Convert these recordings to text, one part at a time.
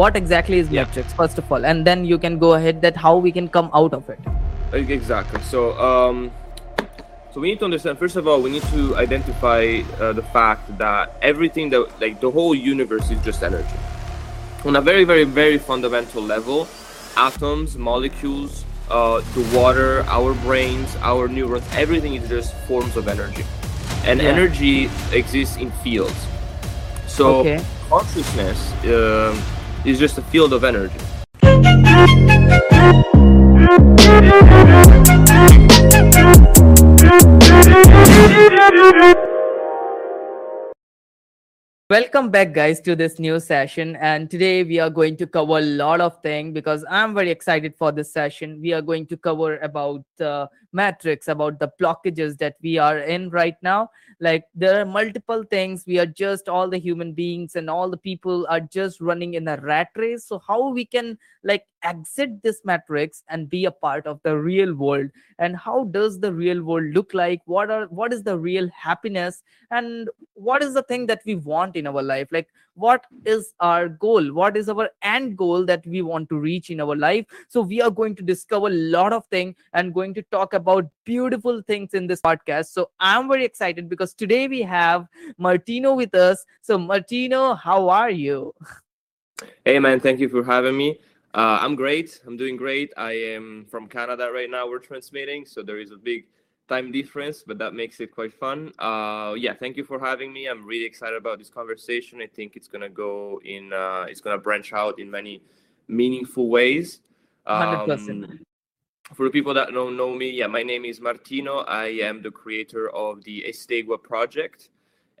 what exactly is Yeah. matrix first of all and then you can go ahead that how we can come out of it Exactly. So, um, so we need to understand. First of all, we need to identify uh, the fact that everything that, like, the whole universe is just energy. On a very, very, very fundamental level, atoms, molecules, uh, the water, our brains, our neurons, everything is just forms of energy, and Yeah. energy exists in fields. So Okay. consciousness um, is just a field of energy. Welcome back, guys, to this new session. And today we are going to cover a lot of things because I'm very excited for this session. We are going to cover about uh, matrix, about the blockages that we are in right now. Like there are multiple things. We are just all the human beings and all the people are just running in a rat race. So how we can like exit this matrix and be a part of the real world? And how does the real world look like? What are what is the real happiness? and what is the thing that we want in our life like what is our goal what is our end goal that we want to reach in our life so we are going to discover a lot of things and going to talk about beautiful things in this podcast so i'm very excited because today we have martino with us so martino how are you Hey man, thank you for having me. Uh, I'm great. I'm doing great. I am from Canada right now. We're transmitting, so there is a big time difference, but that makes it quite fun. Uh, yeah, thank you for having me. I'm really excited about this conversation. I think it's gonna go in. Uh, it's gonna branch out in many meaningful ways. 100%. Um, for the people that don't know me, yeah, my name is Martino. I am the creator of the Estegua project,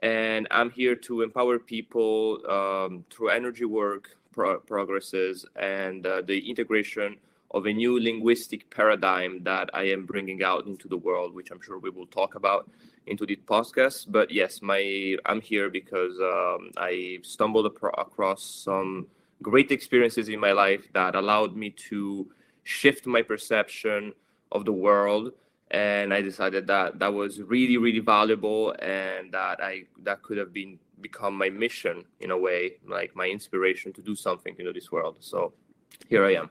and I'm here to empower people um, through energy work pro- progresses and uh, the integration of a new linguistic paradigm that I am bringing out into the world, which I'm sure we will talk about into this podcast. But yes, my I'm here because um, I stumbled apro- across some great experiences in my life that allowed me to shift my perception of the world and i decided that that was really really valuable and that i that could have been become my mission in a way like my inspiration to do something into this world so here i am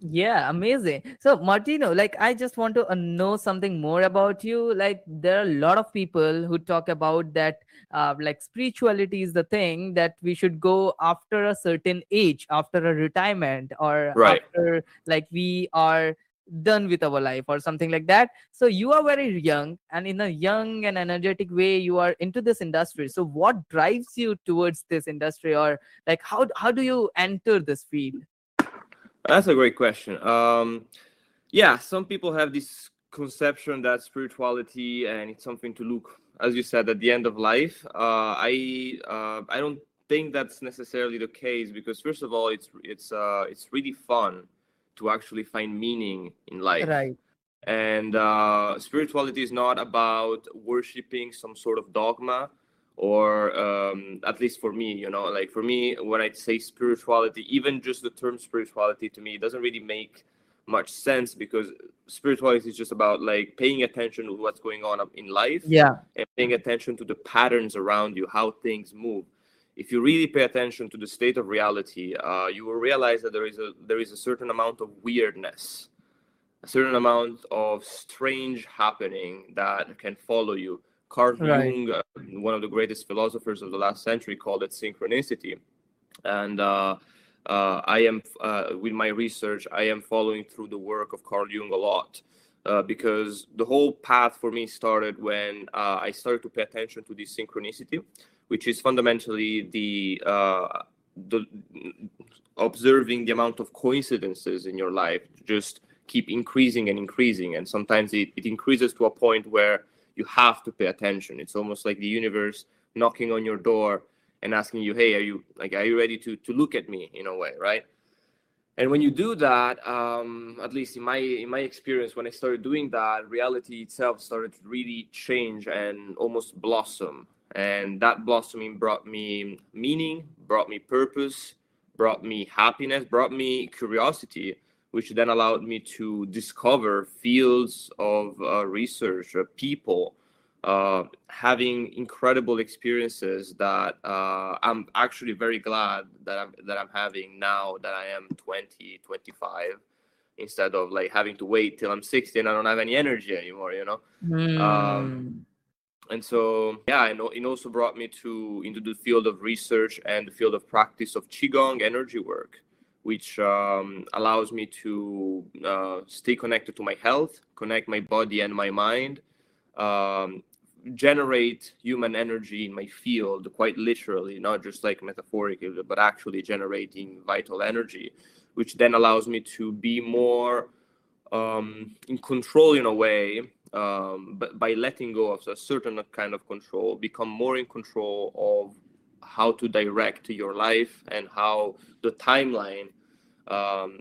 Yeah, amazing. So, Martino, like, I just want to uh, know something more about you. Like, there are a lot of people who talk about that, uh, like, spirituality is the thing that we should go after a certain age, after a retirement, or Right. after, like, we are done with our life or something like that. So, you are very young, and in a young and energetic way, you are into this industry. So, what drives you towards this industry, or like, how how do you enter this field? That's a great question. Um, yeah, some people have this conception that spirituality and it's something to look, as you said, at the end of life. Uh, I uh, I don't think that's necessarily the case because first of all, it's it's uh, it's really fun to actually find meaning in life Right. and uh, spirituality is not about worshiping some sort of dogma or um, at least for me you know like for me when i say spirituality even just the term spirituality to me doesn't really make much sense because spirituality is just about like paying attention to what's going on in life Yeah. and paying attention to the patterns around you, how things move. If you really pay attention to the state of reality, uh, you will realize that there is a there is a certain amount of weirdness, a certain amount of strange happening that can follow you. Carl Right. Jung, uh, one of the greatest philosophers of the last century, called it synchronicity, and uh, uh, I am uh, with my research, I am following through the work of Carl Jung a lot uh, because the whole path for me started when uh, I started to pay attention to this synchronicity, which is fundamentally the uh, the observing the amount of coincidences in your life just keep increasing and increasing, and sometimes it, it increases to a point where you have to pay attention. It's almost like the universe knocking on your door and asking you, "Hey, are you like are you ready to to look at me?" In a way, right? and when you do that um, at least in my in my experience when i started doing that reality itself started to really change and almost blossom and that blossoming brought me meaning brought me purpose brought me happiness brought me curiosity which then allowed me to discover fields of uh, research uh, people uh, having incredible experiences that uh, I'm actually very glad that I'm that I'm having now that I am 20, 25, instead of like having to wait till I'm 60 and I don't have any energy anymore, you know. Mm. Um, and so yeah, know it also brought me to into the field of research and the field of practice of qigong energy work, which um, allows me to uh, stay connected to my health, connect my body and my mind. Um, generate human energy in my field quite literally not just like metaphorically but actually generating vital energy which then allows me to be more um, in control in a way um, but by letting go of a certain kind of control become more in control of how to direct your life and how the timeline um,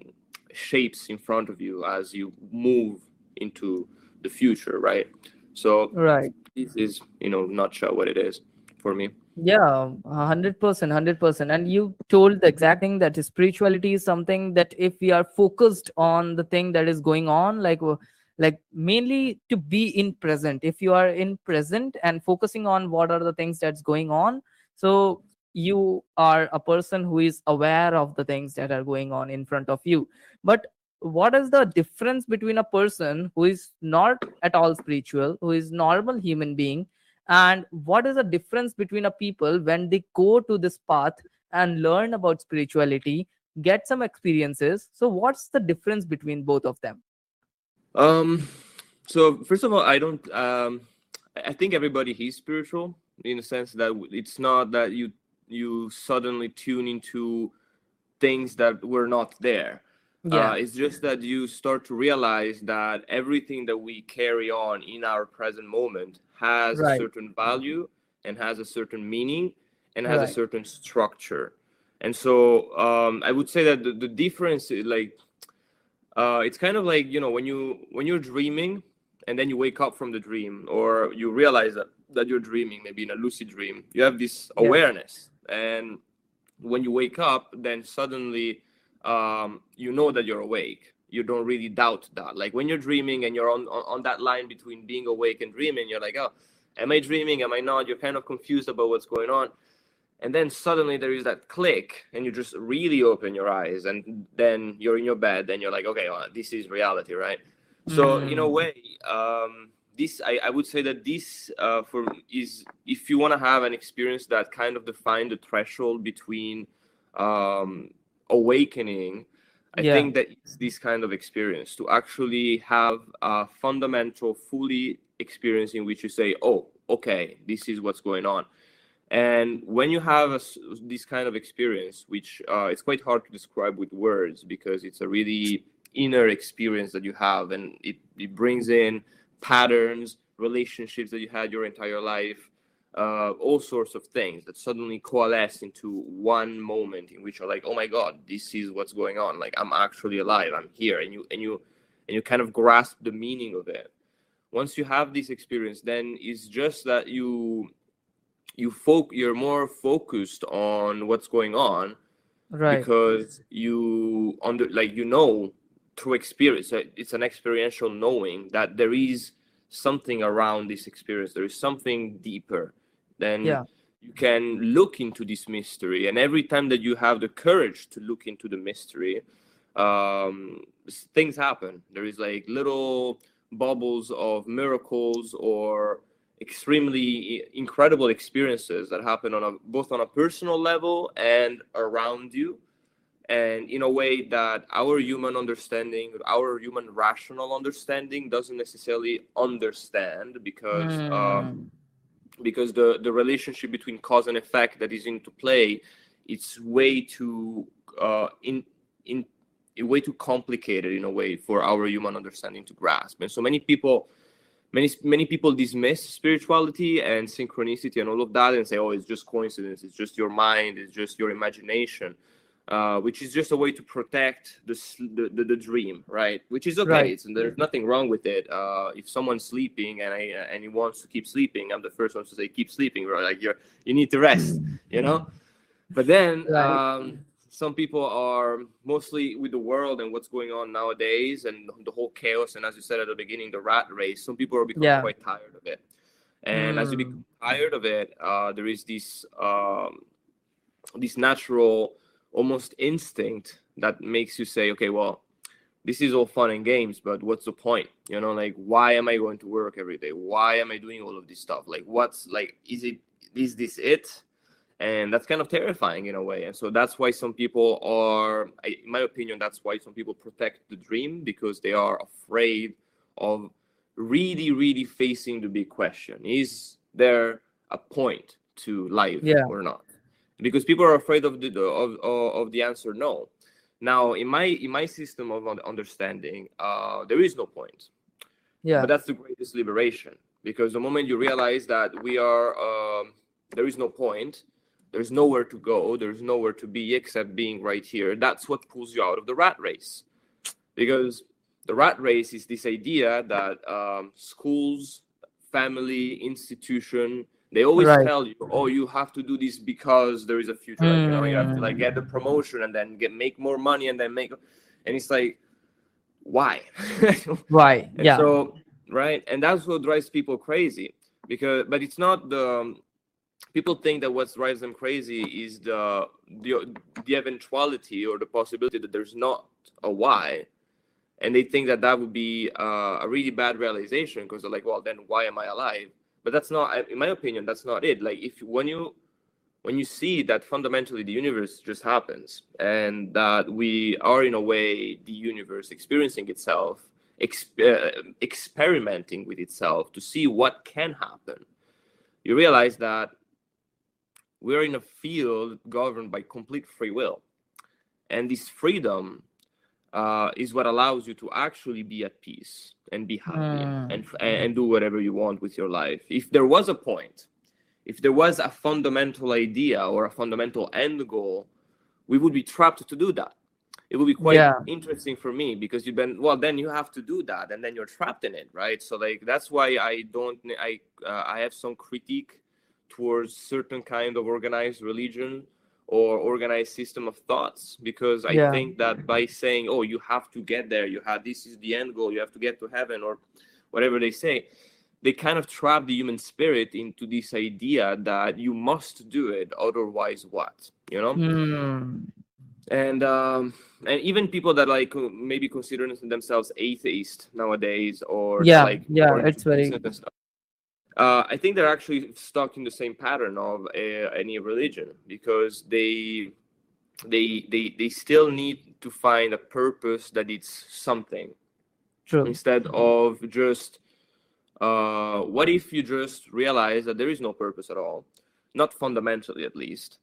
shapes in front of you as you move into the future right? So right. this is you know nutshell what it is for me. Yeah 100% 100% and you told the exact thing that spirituality is something that if we are focused on the thing that is going on like like mainly to be in present. If you are in present and focusing on what are the things that's going on so you are a person who is aware of the things that are going on in front of you. But what is the difference between a person who is not at all spiritual who is normal human being and what is the difference between a people when they go to this path and learn about spirituality get some experiences? So what's the difference between both of them um so first of all i don't um i think everybody is spiritual in the sense that it's not that you you suddenly tune into things that were not there yeah. Uh, it's just that you start to realize that everything that we carry on in our present moment has right. a certain value and has a certain meaning and has right. a certain structure. And so um, I would say that the, the difference is like uh, it's kind of like you know when you when you're dreaming and then you wake up from the dream or you realize that that you're dreaming maybe in a lucid dream you have this awareness yeah. and when you wake up then suddenly um, you know that you're awake. You don't really doubt that. Like when you're dreaming and you're on, on, on that line between being awake and dreaming, you're like, oh, am I dreaming? Am I not? You're kind of confused about what's going on. And then suddenly there is that click, and you just really open your eyes, and then you're in your bed, and you're like, okay, well, this is reality, right? Mm. So in a mm. way, um, this I, I would say that this uh, for is if you want to have an experience that kind of define the threshold between um, awakening i yeah. think that it's this kind of experience to actually have a fundamental fully experience in which you say oh okay this is what's going on and when you have a, this kind of experience which uh, it's quite hard to describe with words because it's a really inner experience that you have and it, it brings in patterns relationships that you had your entire life uh, all sorts of things that suddenly coalesce into one moment in which you're like, oh my god, this is what's going on. Like I'm actually alive. I'm here, and you and you and you kind of grasp the meaning of it. Once you have this experience, then it's just that you you folk you're more focused on what's going on, right? Because you under like you know through experience. It's an experiential knowing that there is something around this experience. There is something deeper then yeah. you can look into this mystery. And every time that you have the courage to look into the mystery, um, things happen. There is like little bubbles of miracles or extremely incredible experiences that happen on a both on a personal level and around you and in a way that our human understanding our human rational understanding doesn't necessarily understand because mm. um, because the the relationship between cause and effect that is into play it's way too uh, in in way too complicated in a way for our human understanding to grasp and so many people many many people dismiss spirituality and synchronicity and all of that and say oh it's just coincidence it's just your mind it's just your imagination uh, which is just a way to protect the, the, the, dream, right? Which is okay. Right. and there's nothing wrong with it. Uh, if someone's sleeping and I, and he wants to keep sleeping, I'm the first one to say keep sleeping, bro. Like you're you need to rest, you know. But then right. um, some people are mostly with the world and what's going on nowadays and the whole chaos and as you said at the beginning, the rat race. Some people are becoming yeah. quite tired of it. and as you Mm. become tired of it uh, there is this um, this natural almost instinct that makes you say okay well this is all fun and games but what's the point you know like why am i going to work every day why am i doing all of this stuff like what's like is it is this it and that's kind of terrifying in a way. And so that's why some people are in my opinion that's why some people protect the dream because they are afraid of really really facing the big question. Is there a point to life Yeah. or not? Because people are afraid of the of, of, of the answer no. Now in my in my system of understanding uh, there is no point. Yeah. but that's the greatest liberation because the moment you realize that we are um, there is no point there's nowhere to go. There's nowhere to be except being right here. That's what pulls you out of the rat race. Because the rat race is this idea that um, schools family institution they always Right. tell you oh you have to do this because there is a future. Like, you know you have to like get the promotion and then get make more money and then make and it's like why? Why? and Yeah. so right, and that's what drives people crazy. Because, but it's not the um, people think that what drives them crazy is the the the eventuality or the possibility that there's not a why, and they think that that would be uh, a really bad realization because they're like, well, then why am I alive? But that's not, in my opinion, that's not it. Like if when you when you see that fundamentally the universe just happens and that we are in a way the universe experiencing itself exp- uh, experimenting with itself to see what can happen you realize that we're in a field governed by complete free will and this freedom uh, is what allows you to actually be at peace and be happy Mm. and, and do whatever you want with your life if there was a point if there was a fundamental idea or a fundamental end goal, we would be trapped to do that. It would be quite Yeah. interesting for me because you've been well. Then you have to do that, and then you're trapped in it, right? So like that's why I don't. I uh, I have some critique towards certain kind of organized religion or organized system of thoughts because I Yeah. think that by saying, "Oh, you have to get there. You have this is the end goal. You have to get to heaven," or whatever they say, they kind of trap the human spirit into this idea that you must do it otherwise what you know Mm. and um and even people that like uh, maybe consider themselves atheist nowadays or Yeah, like yeah, it's very- stuff, uh, I think they're actually stuck in the same pattern of uh, any religion because they they they they still need to find a purpose that it's something. True. instead of just uh, what if you just realize that there is no purpose at all? Not fundamentally at least.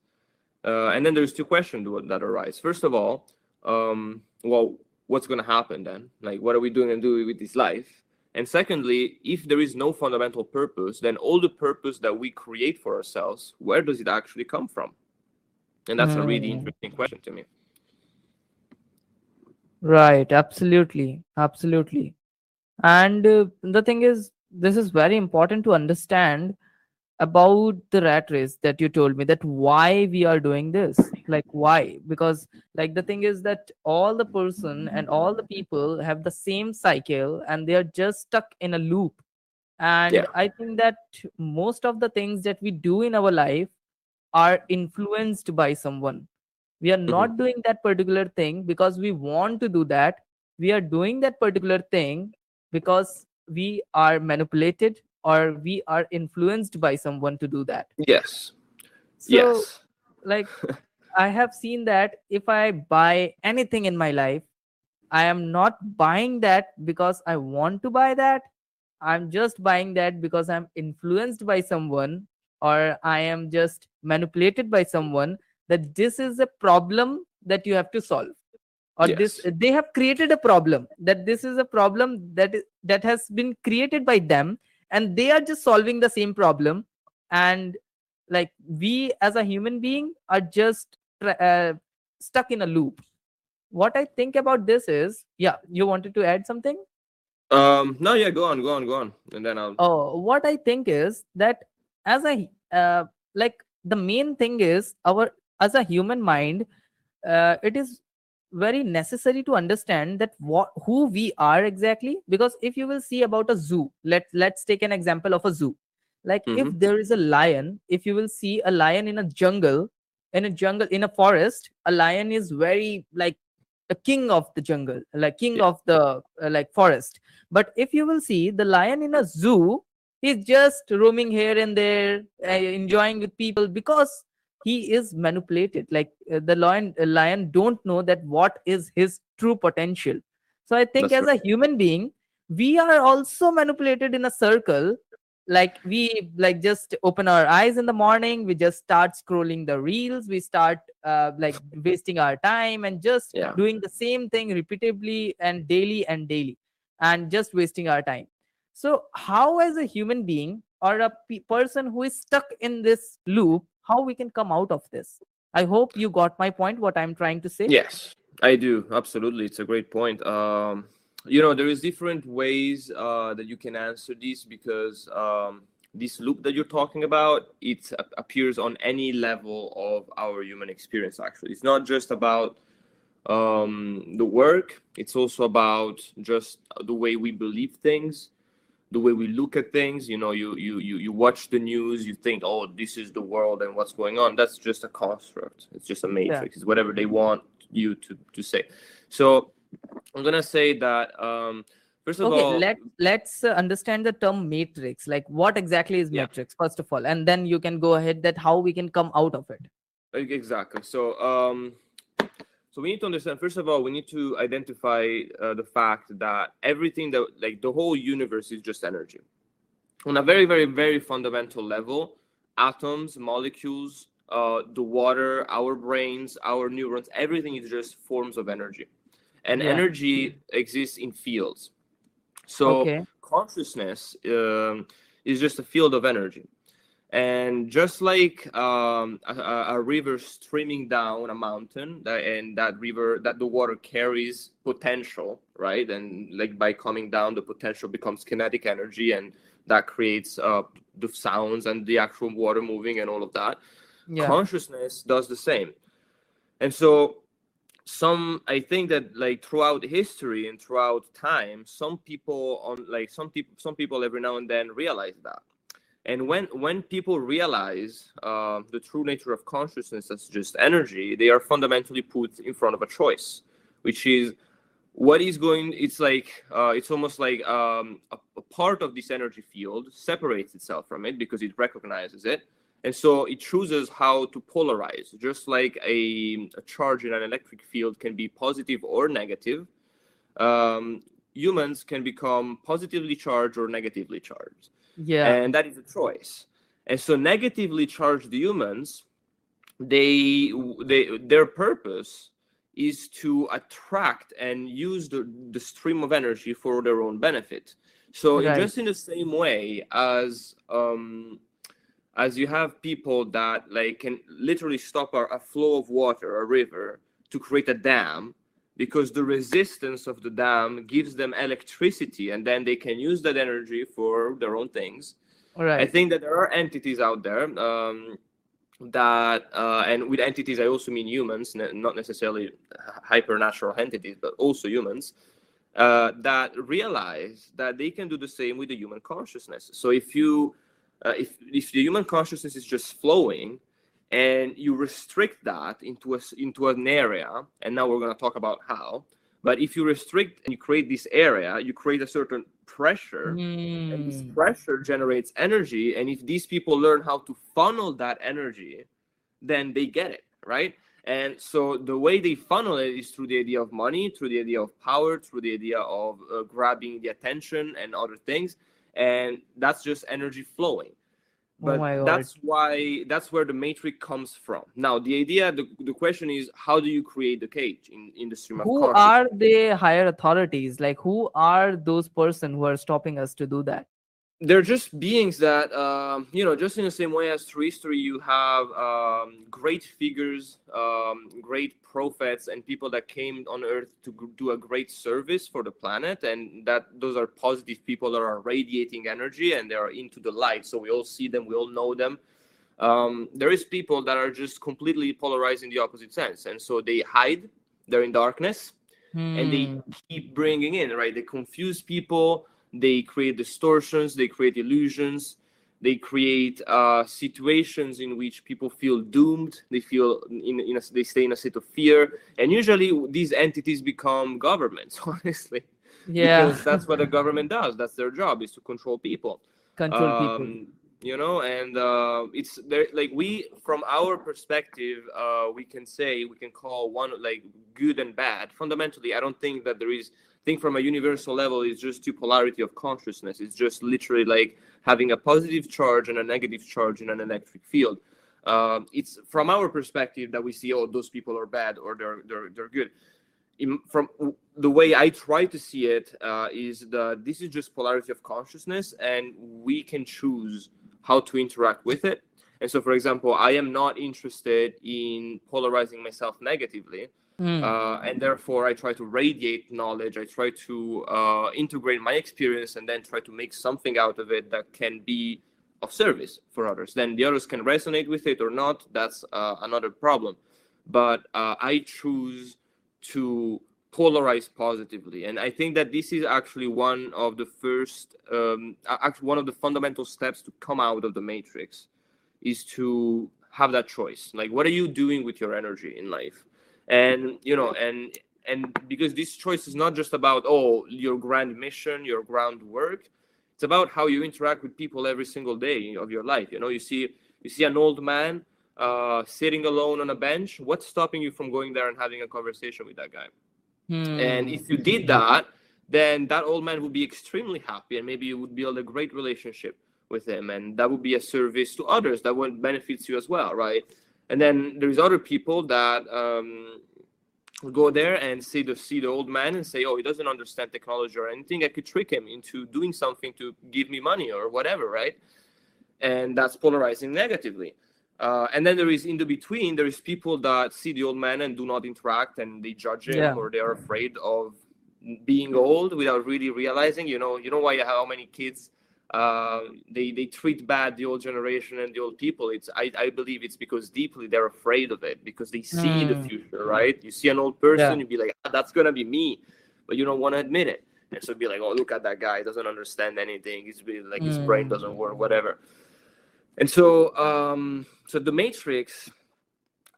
Uh, and then there's two questions that- arise. First of all um, well what's going to happen then? Like what are we doing and doing with this life and secondly if there is no fundamental purpose then all the purpose that we create for ourselves where does it actually come from and that's a really Hmm. interesting question to me Right, absolutely, absolutely. And uh, the thing is, this is very important to understand about the rat race that you told me that why we are doing this. Like, why? Because, like, the thing is that all the person and all the people have the same cycle and they are just stuck in a loop. And Yeah. I think that most of the things that we do in our life are influenced by someone we are not mm-hmm. doing that particular thing because we want to do that we are doing that particular thing because we are manipulated or we are influenced by someone to do that. Yes. So yes. like i have seen that if i buy anything in my life i am not buying that because i want to buy that. I'm just buying that because i'm influenced by someone or i am just manipulated by someone that this is a problem that you have to solve. Or this they have created a problem that this is a problem that that has been created by them and they are just solving the same problem. And like we as a human being are just uh, stuck in a loop. What i think about this is yeah you wanted to add something? Um no yeah go on go on go on and then i'll oh what i think is that as a uh, like the main thing is our as a human mind uh, it is very necessary to understand that what who we are exactly because if you will see about a zoo let let's take an example of a zoo like if Mhm. there is a lion if you will see a lion in a jungle in a jungle in a forest a lion is very like a king of the jungle like king Yeah. of the uh, like forest but if you will see the lion in a zoo he's just roaming here and there uh, enjoying with people because he is manipulated. Like uh, the lion uh, lion don't know that what is his true potential. So i think That's as a human being we are also manipulated in a circle. Like we like just open our eyes in the morning we just start scrolling the reels we start uh, like wasting our time and just Yeah. doing the same thing repeatedly and daily and daily and just wasting our time. So how as a human being or a pe- person who is stuck in this loop how we can come out of this i hope you got my point what i'm trying to say Yes, I do. Absolutely. It's a great point. Um, you know, there is different ways uh, that you can answer this because um, this loop that you're talking about, it appears on any level of our human experience, actually. It's not just about um, the work, it's also about just the way we believe things the way we look at things you know you you you, you watch the news you think oh this is the world and what's going on. That's just a construct. It's just a matrix. It's whatever they want you to to say. So i'm gonna say that um first of okay all let let's uh, understand the term matrix. Like what exactly is Yeah. matrix first of all? And then you can go ahead that how we can come out of it. Exactly. So, um, so we need to understand. First of all, we need to identify uh, the fact that everything that, like, the whole universe is just energy. On a very, very, very fundamental level, atoms, molecules, uh, the water, our brains, our neurons, everything is just forms of energy, and Yeah. energy exists in fields. So okay consciousness um, is just a field of energy and just like um, a, a river streaming down a mountain that, and that river that the water carries potential right? And like by coming down the potential becomes kinetic energy and that creates uh, the sounds and the actual water moving and all of that. Yeah. Consciousness does the same. And so some i think that like throughout history and throughout time some people on like some people some people every now and then realize that and when when people realize uh, the true nature of consciousness as just energy they are fundamentally put in front of a choice which is what is going it's like uh, it's almost like um, a, a part of this energy field separates itself from it because it recognizes it. And so it chooses how to polarize. Just like a, a charge in an electric field can be positive or negative um, humans can become positively charged or negatively charged yeah. and that is a choice. And so negatively charged humans they they their purpose is to attract and use the, the stream of energy for their own benefit. So Right. just in the same way as um as you have people that like can literally stop a, a flow of water a river to create a dam because the resistance of the dam gives them electricity and then they can use that energy for their own things all I think that there are entities out there um, that, uh, and with entities, I also mean humans, not necessarily hypernatural entities, but also humans, uh, that realize that they can do the same with the human consciousness. So if you, uh, if if the human consciousness is just flowing, and you restrict that into a into an area, and now we're going to talk about how. But if you restrict and you create this area, you create a certain pressure and this Hmm. pressure generates energy and if these people learn how to funnel that energy then they get it right and so the way they funnel it is through the idea of money through the idea of power through the idea of uh, grabbing the attention and other things and that's just energy flowing Oh but my God. that's why that's where the matrix comes from. Now the idea the, the question is how do you create the cage in, in the stream of who are the higher authorities? Like who are those person who are stopping us to do that they're just beings that um, you know just in the same way as through history you have um, great figures um, great prophets and people that came on earth to do a great service for the planet and that those are positive people that are radiating energy and they are into the light. So we all see them we all know them. Um, there is people that are just completely polarized in the opposite sense and so they hide they're in darkness and they Hmm. keep bringing in right? They confuse people they create distortions they create illusions they create uh, situations in which people feel doomed they feel in, in a, they stay in a state of fear and usually these entities become governments honestly. Yeah. Because that's what a government does that's their job is to control people. Control people. Um, you know and uh, it's there like we from our perspective uh, we can say we can call one like good and bad. Fundamentally i don't think that there is think from a universal level it's just two polarity of consciousness it's just literally like having a positive charge and a negative charge in an electric field um, it's from our perspective that we see oh those people are bad or they're they're, they're good in, from the way I try to see it uh, is that this is just polarity of consciousness, and we can choose how to interact with it. And so, for example, I am not interested in polarizing myself negatively. Mm. Uh, and therefore, I try to radiate knowledge. I try to uh, integrate my experience and then try to make something out of it that can be of service for others. Then the others can resonate with it or not. That's uh, another problem. But uh, I choose to polarize positively and i think that this is actually one of the first um, actually one of the fundamental steps to come out of the matrix is to have that choice like what are you doing with your energy in life and you know and and because this choice is not just about oh your grand mission your ground work it's about how you interact with people every single day of your life you know you see you see an old man uh, sitting alone on a bench, what's stopping you from going there and having a conversation with that guy? Hmm. And if you did that, then that old man would be extremely happy and maybe you would build a great relationship with him and that would be a service to others that would benefits you as well right and then there's other people that um, go there and see the see the old man and say oh he doesn't understand technology or anything i could trick him into doing something to give me money or whatever right and that's polarizing negatively uh, and then there is in the between, there is people that see the old man and do not interact and they judge him Yeah. or they are afraid of being old without really realizing. You know, you know why how many kids uh, they they treat bad the old generation and the old people. It's I, I believe it's because deeply they're afraid of it because they see the Mm. future, right? You see an old person, Yeah. you'd be like, "Ah, that's gonna be me, but you don't want to admit it. And so be like, oh, look at that guy, doesn't understand anything. He's be like his brain Mm. doesn't work, whatever. And so, um, so the matrix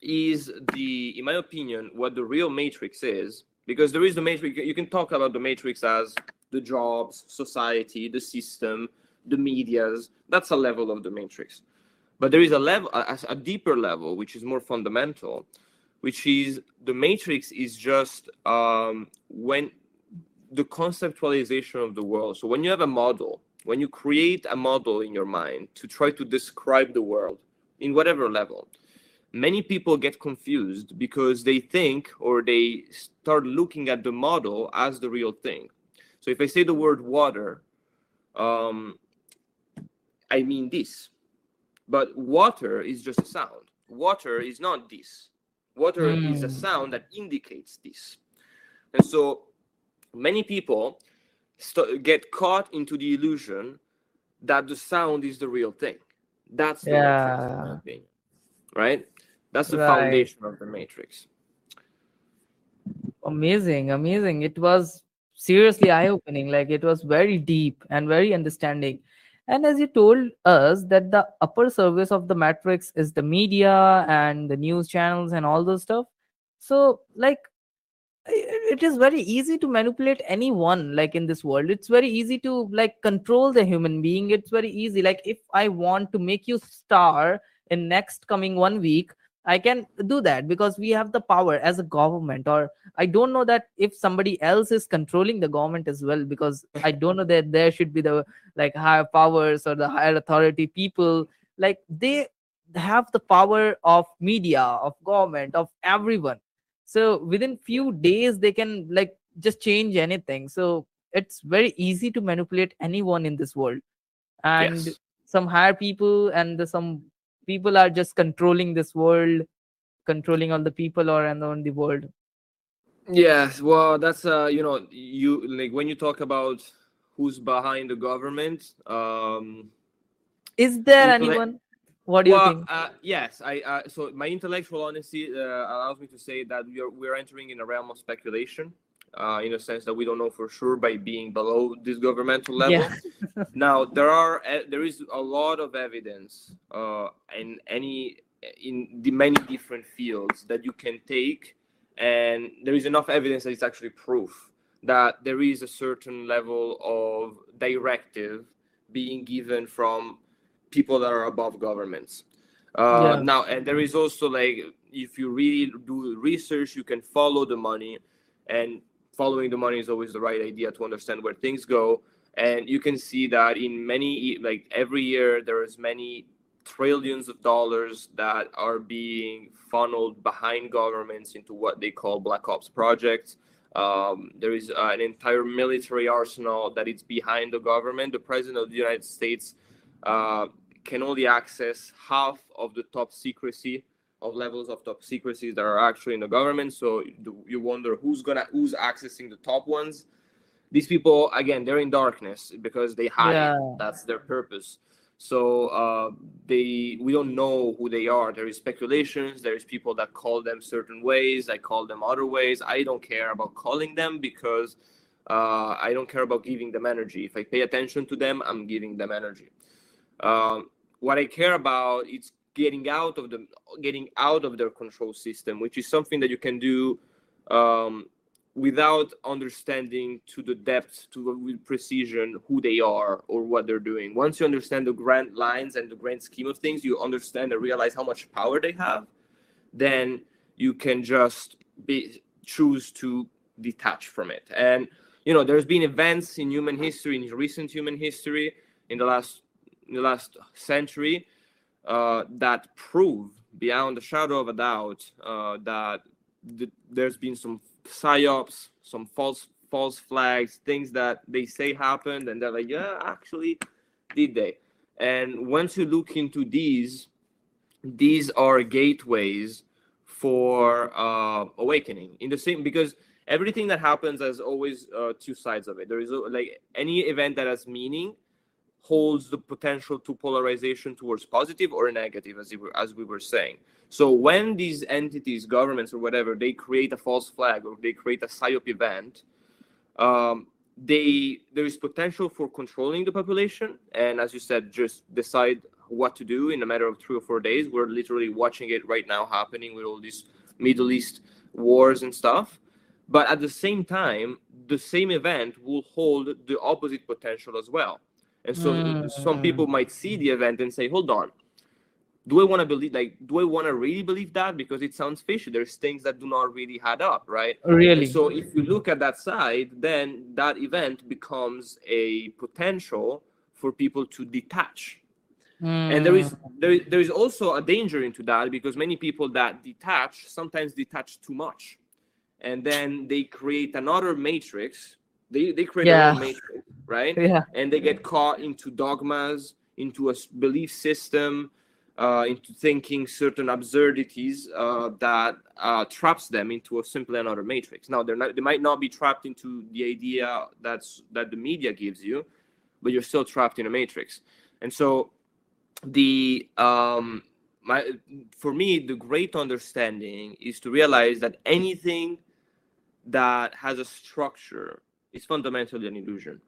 is the, in my opinion, what the real matrix is, because there is the matrix. You can talk about the matrix as the jobs, society, the system, the medias. That's a level of the matrix. But there is a level, a, a deeper level, which is more fundamental, which is the matrix is just um, when the conceptualization of the world. So when you have a model, when you create a model in your mind to try to describe the world in whatever level, many people get confused because they think or they start looking at the model as the real thing. So if I say the word water, um, I mean this, but water is just a sound. Water is not this. Water is a Mm. sound that indicates this. And so many people st- get caught into the illusion that the sound is the real thing. That's the matrix, in my Yeah. opinion. right? That's the Right. foundation of the matrix. amazing amazing it was seriously eye opening like it was very deep and very understanding and as you told us that the upper surface of the matrix is the media and the news channels and all those stuff. So like it is very easy to manipulate anyone like in this world. It's very easy to like control the human being. It's very easy. Like if i want to make you star in next coming one week i can do that because we have the power as a government or I don't know that if somebody else is controlling the government as well, because I don't know that there should be the like higher powers or the higher authority people. Like they have the power of media, of government, of everyone. So within few days they can like just change anything. So it's very easy to manipulate anyone in this world. And Yes. some higher people and some people are just controlling this world, controlling all the people or and on the world. Yes, well, that's uh, you know, you like when you talk about who's behind the government. Um, Is there anyone? What do you think? uh, yes, I uh, so my intellectual honesty uh, allows me to say that we are we are entering in a realm of speculation, uh, in a sense that we don't know for sure by being below this governmental level. Yeah. now there are there is a lot of evidence uh, in any in the many different fields that you can take, and there is enough evidence that it's actually proof that there is a certain level of directive being given from people that are above governments. Uh, yeah. Now, and there is also like if you really do research, you can follow the money, and following the money is always the right idea to understand where things go. And you can see that in many, like every year, there is many trillions of dollars that are being funneled behind governments into what they call black ops projects. Um, there is uh, an entire military arsenal that is behind the government. The president of the United States uh, can only access half of the top secrecy of levels of top secrecies that are actually in the government. So you wonder who's gonna who's accessing the top ones. These people again, they're in darkness because they hide. Yeah. That's their purpose. So uh, they we don't know who they are. There is speculations. There is people that call them certain ways. I call them other ways. I don't care about calling them because uh, I don't care about giving them energy. If I pay attention to them, I'm giving them energy. Um, what I care about is getting out of the getting out of their control system, which is something that you can do um, without understanding to the depth, to the precision, who they are or what they're doing. Once you understand the grand lines and the grand scheme of things, you understand and realize how much power they have. Then you can just be choose to detach from it. And you know, there's been events in human history, in recent human history, in the last in the last century uh, that prove beyond a shadow of a doubt uh, that th- there's been some psyops, some false false flags, things that they say happened, and they're like, yeah, actually, did they? And once you look into these, these are gateways for uh, awakening. In the same because everything that happens has always uh, two sides of it. There is like any event that has meaning holds the potential to polarization towards positive or negative, as, were, as we were saying. So when these entities, governments or whatever, they create a false flag or they create a psyop event, um, they there is potential for controlling the population, and as you said, just decide what to do in a matter of three or four days. We're literally watching it right now happening with all these Middle East wars and stuff. But at the same time, the same event will hold the opposite potential as well and so mm. some people might see the event and say, hold on, do I want to believe like do I want to really believe that? Because it sounds fishy. There's things that do not really add up, right? Really. And so if you look at that side, then that event becomes a potential for people to detach. Mm. And there is there, there is also a danger into that because many people that detach sometimes detach too much. And then they create another matrix they they create yeah. their own matrix, right? Yeah. And they get caught into dogmas, into a belief system, uh, into thinking certain absurdities uh, that uh, traps them into a simply another matrix. Now they're not they might not be trapped into the idea that's that the media gives you, but you're still trapped in a matrix. And so the um my for me the great understanding is to realize that anything that has a structure is fundamentally an illusion.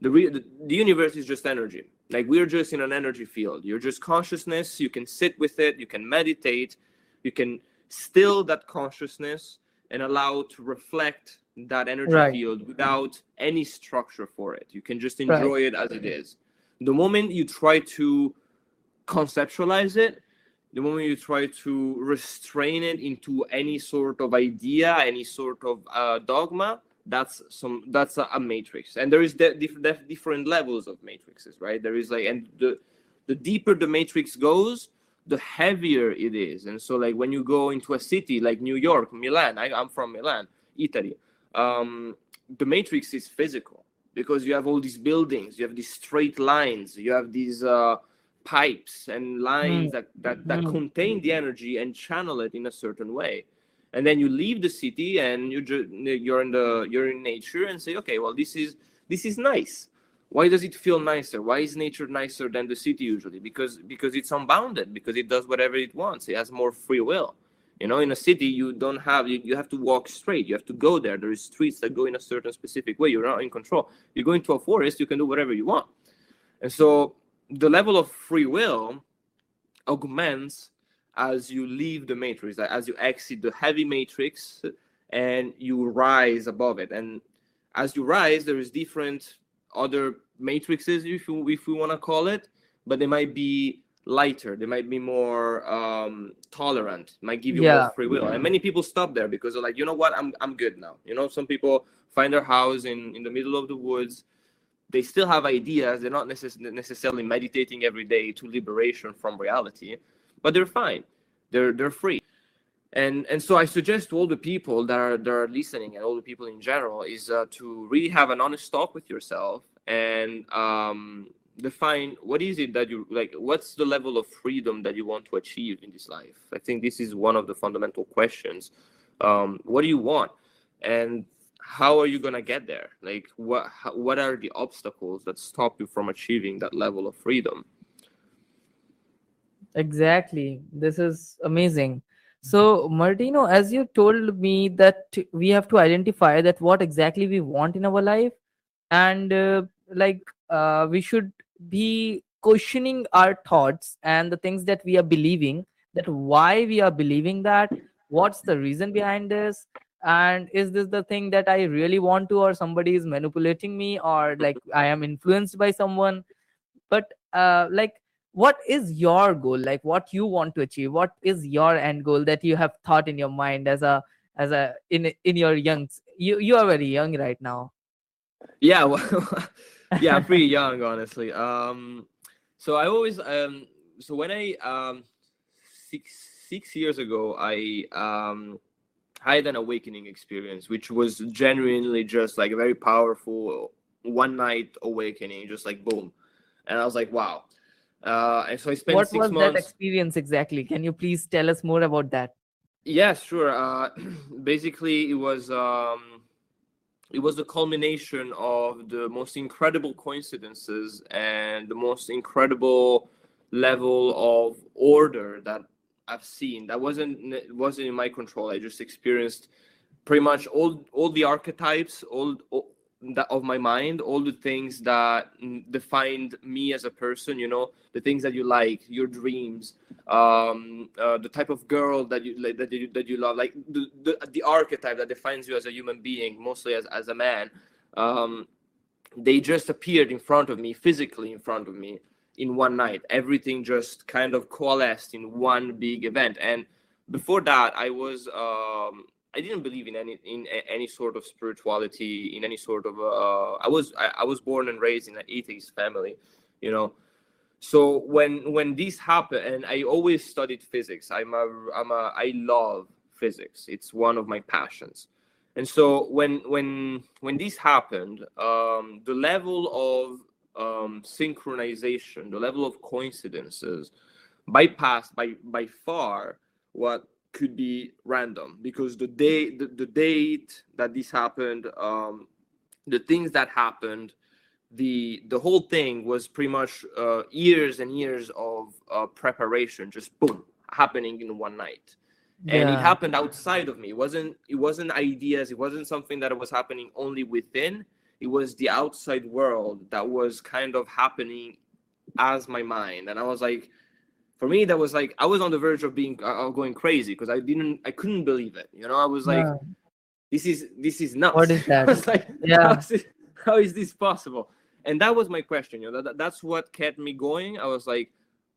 The, re- the, universe is just energy. Like we're just in an energy field. You're just consciousness. You can sit with it. You can meditate. You can still that consciousness and allow to reflect that energy right. field without any structure for it. You can just enjoy right. it as it is. The moment you try to conceptualize it, the moment you try to restrain it into any sort of idea, any sort of uh, dogma, that's some that's a, a matrix and there is de- dif- different levels of matrices right there is like and the the deeper the matrix goes the heavier it is and so like when you go into a city like new york milan I, i'm from milan italy um, the matrix is physical because you have all these buildings you have these straight lines you have these uh, pipes and lines mm. that that, that mm. contain the energy and channel it in a certain way and then you leave the city and you you're in the you're in nature and say okay well this is this is nice why does it feel nicer why is nature nicer than the city usually because because it's unbounded because it does whatever it wants it has more free will You know, in a city, you don't have you, you have to walk straight. You have to go there. There is streets that go in a certain specific way. You're not in control. You go into a forest, you can do whatever you want. And so the level of free will augments as you leave the matrix, as you exit the heavy matrix and you rise above it. And as you rise, there is different other matrices, if you if we want to call it, but they might be lighter. They might be more um, tolerant. Might give you yeah. more free will. And many people stop there because they're like, you know what, I'm I'm good now. You know, some people find their house in in the middle of the woods. They still have ideas. They're not necess- necessarily meditating every day to liberation from reality, but they're fine. They're they're free and and so I suggest to all the people that are that are listening and all the people in general is uh, to really have an honest talk with yourself and um, define what is it that you like. What's the level of freedom that you want to achieve in this life? I think this is one of the fundamental questions. Um, what do you want, and how are you gonna get there? Like what what are the obstacles that stop you from achieving that level of freedom? Exactly. This is amazing so, Martino, as you told me that we have to identify that what exactly we want in our life, and uh, like uh, we should be questioning our thoughts and the things that we are believing, that why we are believing that, what's the reason behind this, and is this the thing that I really want to, or somebody is manipulating me, or like I am influenced by someone. But uh, like what is your goal? Like what you want to achieve? What is your end goal that you have thought in your mind as a as a in in your young you you are very young right now. Yeah well, yeah pretty young honestly. Um so i always um so when i um six six years ago i um had an awakening experience which was genuinely just like a very powerful one night awakening just like boom. And i was like wow uh, and so I spent what six was months. that experience exactly? Can you please tell us more about that? Yes, sure. Uh, basically, it was um, it was the culmination of the most incredible coincidences and the most incredible level of order that I've seen. That wasn't wasn't in my control. I just experienced pretty much all all the archetypes, all, all that of my mind all the things that defined me as a person you know the things that you like your dreams um uh, the type of girl that you like, that you that you love like the, the the archetype that defines you as a human being mostly as, as a man um they just appeared in front of me physically in front of me in one night. Everything just kind of coalesced in one big event. And before that i was um I didn't believe in any in any sort of spirituality, in any sort of. Uh, I was I, I was born and raised in an atheist family, you know. So when when this happened, and I always studied physics. I'm a I'm a I love physics. It's one of my passions. And so when when when this happened, um, the level of um, synchronization, the level of coincidences, bypassed by by far what could be random because the day the, the date that this happened um the things that happened the the whole thing was pretty much uh, years and years of uh, preparation just boom happening in one night. Yeah. and it happened outside of me. It wasn't it wasn't ideas. It wasn't something that was happening only within. It was the outside world that was kind of happening as my mind. And i was like for me that was like i was on the verge of being uh, going crazy because i didn't i couldn't believe it you know? I was like yeah. this is this is nuts. What is that? like yeah. how is, it, how is this possible? And that was my question you know? That, that's what kept me going. I was like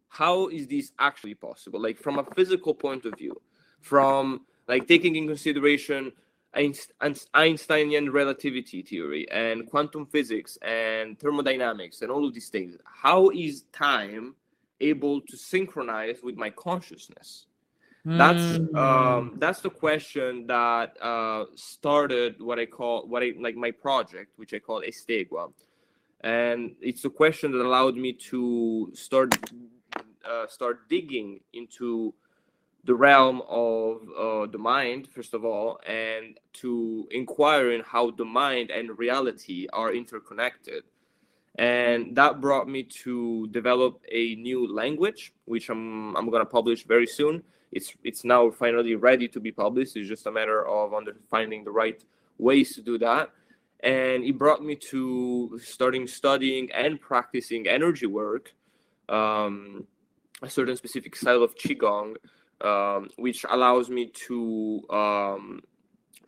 how is this actually possible? Like from a physical point of view from like taking in consideration Einsteinian relativity theory and quantum physics and thermodynamics and all of these things. How is time able to synchronize with my consciousness. That's mm. um that's the question that uh started what i call what i like my project which i call estegua. And it's a question that allowed me to start uh, start digging into the realm of uh, the mind first of all and to inquire in how the mind and reality are interconnected and that brought me to develop a new language which i'm, I'm going to publish very soon it's it's now finally ready to be published. It's just a matter of under, finding the right ways to do that. And it brought me to starting studying and practicing energy work, um, a certain specific style of qigong, um, which allows me to um,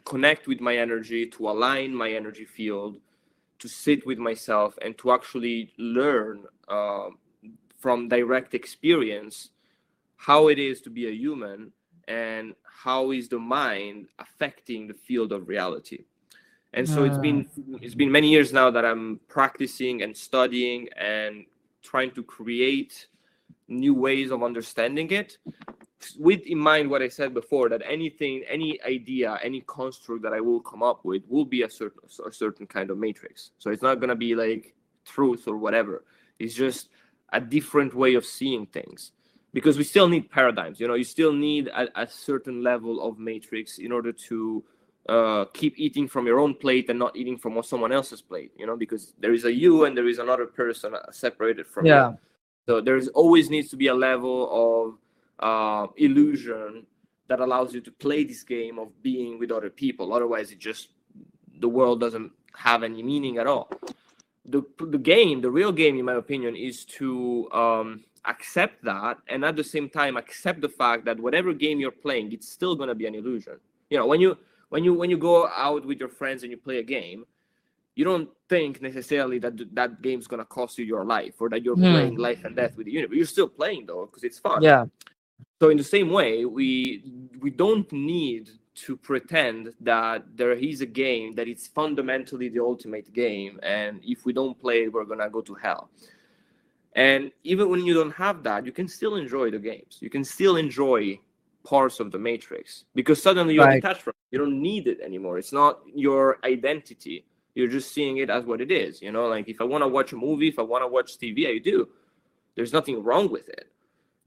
connect with my energy, to align my energy field, to sit with myself, and to actually learn uh, from direct experience how it is to be a human and how is the mind affecting the field of reality and so it's been ah. it's been many years now that i'm practicing and studying and trying to create new ways of understanding it with in mind what i said before that anything any idea any construct that i will come up with will be a certain a certain kind of matrix. So it's not going to be like truth or whatever. It's just a different way of seeing things. Because we still need paradigms you know you still need a, a certain level of matrix in order to uh, keep eating from your own plate and not eating from someone else's plate you know because there is a you and there is another person separated from yeah. you so there's always needs to be a level of uh, illusion that allows you to play this game of being with other people otherwise it just the world doesn't have any meaning at all the, the game the real game in my opinion is to um, accept that and at the same time accept the fact that whatever game you're playing it's still going to be an illusion you know when you when you when you go out with your friends and you play a game you don't think necessarily that that game's gonna cost you your life or that you're hmm. playing life and death with the universe. You're still playing though because it's fun. Yeah. So in the same way, we we don't need to pretend that there is a game that is fundamentally the ultimate game, and if we don't play it, we're gonna go to hell. And even when you don't have that, you can still enjoy the games. You can still enjoy parts of the matrix because suddenly you're right. detached from it. You don't need it anymore. It's not your identity. You're just seeing it as what it is. You know, like if I want to watch a movie, if I want to watch TV, I do. There's nothing wrong with it.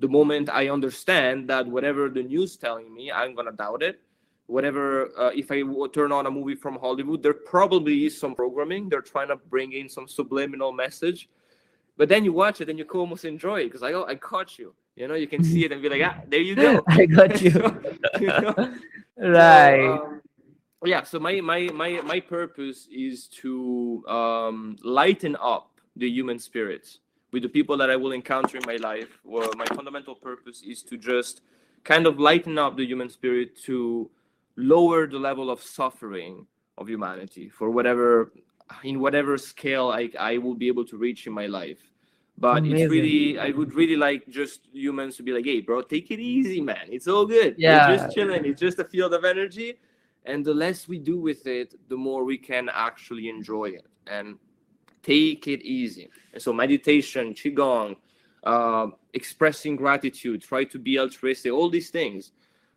The moment I understand that whatever the news telling me, I'm gonna doubt it. Whatever, uh, if I turn on a movie from Hollywood, there probably is some programming. They're trying to bring in some subliminal message but then you watch it and you can almost enjoy it because I, oh, I caught you. You know, you can see it and be like, ah, there you go. I got you. you know? Right. So, um, yeah. So my my my my purpose is to um, lighten up the human spirits with the people that I will encounter in my life. Well, my fundamental purpose is to just kind of lighten up the human spirit to lower the level of suffering of humanity for whatever in whatever scale I, I will be able to reach in my life. But Amazing. it's really i would really like just humans to be like hey bro take it easy man. It's all good. Yeah. We're just chilling. It's just a field of energy. And the less we do with it the more we can actually enjoy it. And take it easy. And so meditation qigong uh, expressing gratitude try to be altruistic all these things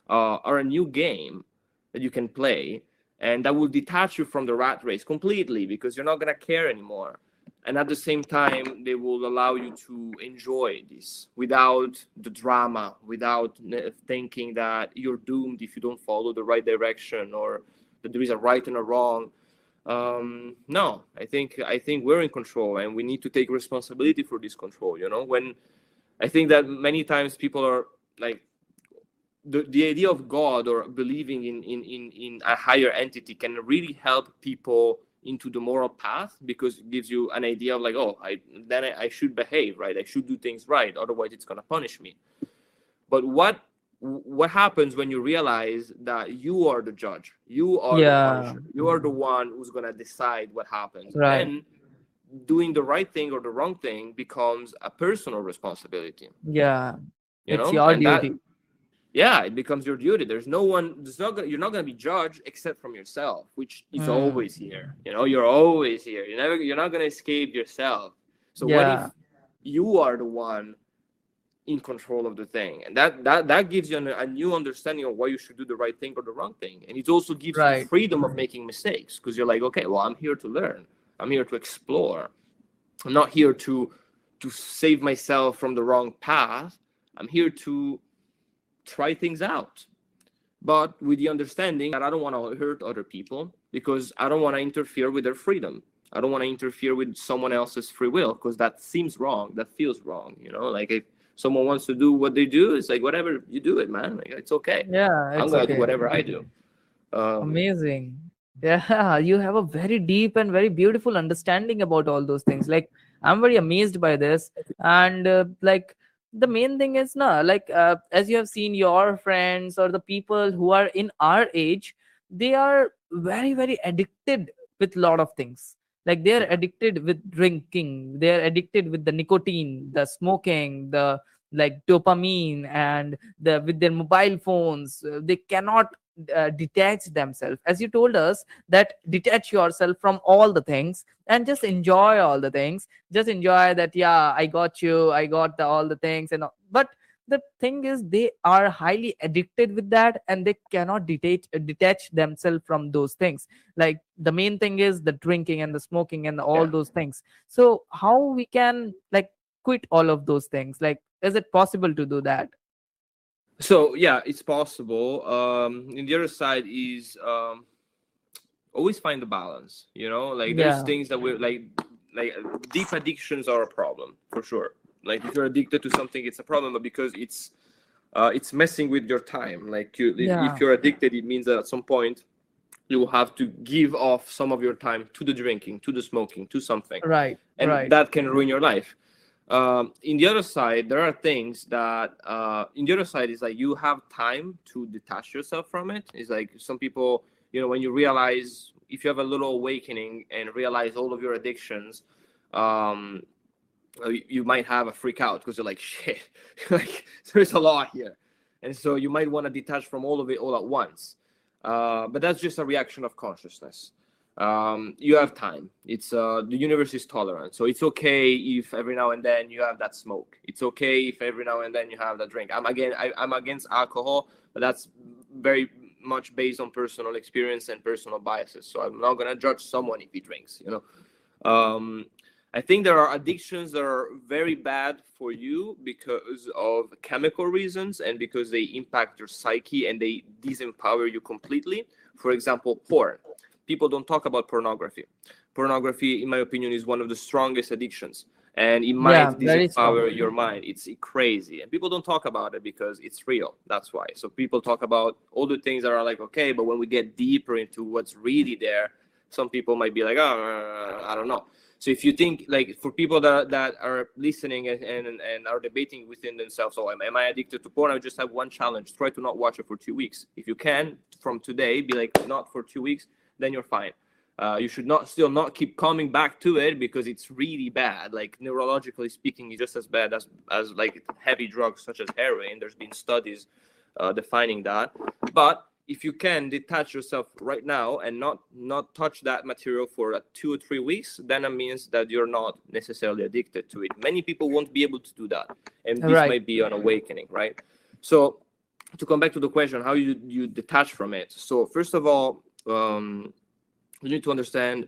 uh, are a new game that you can play and that will detach you from the rat race completely because you're not going to care anymore. And at the same time they will allow you to enjoy this without the drama without thinking that you're doomed if you don't follow the right direction or that there is a right and a wrong um, no i think i think we're in control and we need to take responsibility for this control you know? When i think that many times people are like the, the idea of god or believing in, in in in a higher entity can really help people into the moral path because it gives you an idea of like oh i then I, I, should behave right? I should do things right otherwise it's going to punish me. But what what happens when you realize that you are the judge? You are yeah. the punisher. You are the one who's going to decide what happens. Right. and doing the right thing or the wrong thing becomes a personal responsibility. Yeah. You it's know? your duty that, yeah it becomes your duty. There's no one there's not gonna, you're not going to be judged except from yourself which is mm. always here. You know you're always here. You're never you're not going to escape yourself. So yeah. what if you are the one in control of the thing and that that that gives you an, a new understanding of why you should do the right thing or the wrong thing and it also gives right. you freedom of making mistakes because you're like okay well i'm here to learn i'm here to explore i'm not here to to save myself from the wrong path i'm here to try things out but with the understanding that I don't want to hurt other people because I don't want to interfere with their freedom. I don't want to interfere with someone else's free will because that seems wrong. That feels wrong. You know, like if someone wants to do what they do it's like whatever you do it man like, it's okay. Yeah i'm gonna okay. do whatever i do. Um, amazing. Yeah you have a very deep and very beautiful understanding about all those things. Like i'm very amazed by this. And uh, like the main thing is no like uh, as you have seen your friends or the people who are in our age they are very very addicted with a lot of things like they're addicted with drinking. They're addicted with the nicotine the smoking the like dopamine and the with their mobile phones. They cannot uh, detach themselves. As you told us that detach yourself from all the things and just enjoy all the things. Just enjoy that yeah i got you i got the, all the things and all. but the thing is they are highly addicted with that and they cannot detach detach themselves from those things. Like the main thing is the drinking and the smoking and all yeah. those things. So how we can like quit all of those things? Like is it possible to do that? So yeah it's possible. Um and the other side is um always find the balance you know? Like there's yeah. things that we're like like deep addictions are a problem for sure like if you're addicted to something it's a problem but because it's uh it's messing with your time like you yeah. if you're addicted it means that at some point you will have to give off some of your time to the drinking to the smoking to something right and right. that can ruin your life um, in the other side there are things that uh, in the other side is like you have time to detach yourself from it it's like some people you know when you realize if you have a little awakening and realize all of your addictions um, you might have a freak out because you're like shit like there's a lot here and so you might want to detach from all of it all at once uh, but that's just a reaction of consciousness um, you have time. It's uh, the universe is tolerant, so it's okay if every now and then you have that smoke. It's okay if every now and then you have that drink. I'm again, I, I'm against alcohol, but that's very much based on personal experience and personal biases. So I'm not gonna judge someone if he drinks. You know, um, I think there are addictions that are very bad for you because of chemical reasons and because they impact your psyche and they disempower you completely. For example, porn people don't talk about pornography. Pornography, in my opinion, is one of the strongest addictions, and it might yeah, disempower your mind. It's crazy, and people don't talk about it because it's real. That's why. So people talk about all the things that are like okay, but when we get deeper into what's really there, some people might be like, oh, I don't know. So if you think like for people that that are listening and and, and are debating within themselves, oh, am, am I addicted to porn? I just have one challenge: try to not watch it for two weeks. If you can, from today, be like not for two weeks then you're fine. Uh, you should not still not keep coming back to it because it's really bad. Like neurologically speaking, it's just as bad as as like heavy drugs such as heroin. There's been studies uh, defining that. But if you can detach yourself right now and not not touch that material for uh, two or three weeks, then it means that you're not necessarily addicted to it. Many people won't be able to do that, and this right. might be an awakening, right? So to come back to the question, how you you detach from it. So first of all, um, you need to understand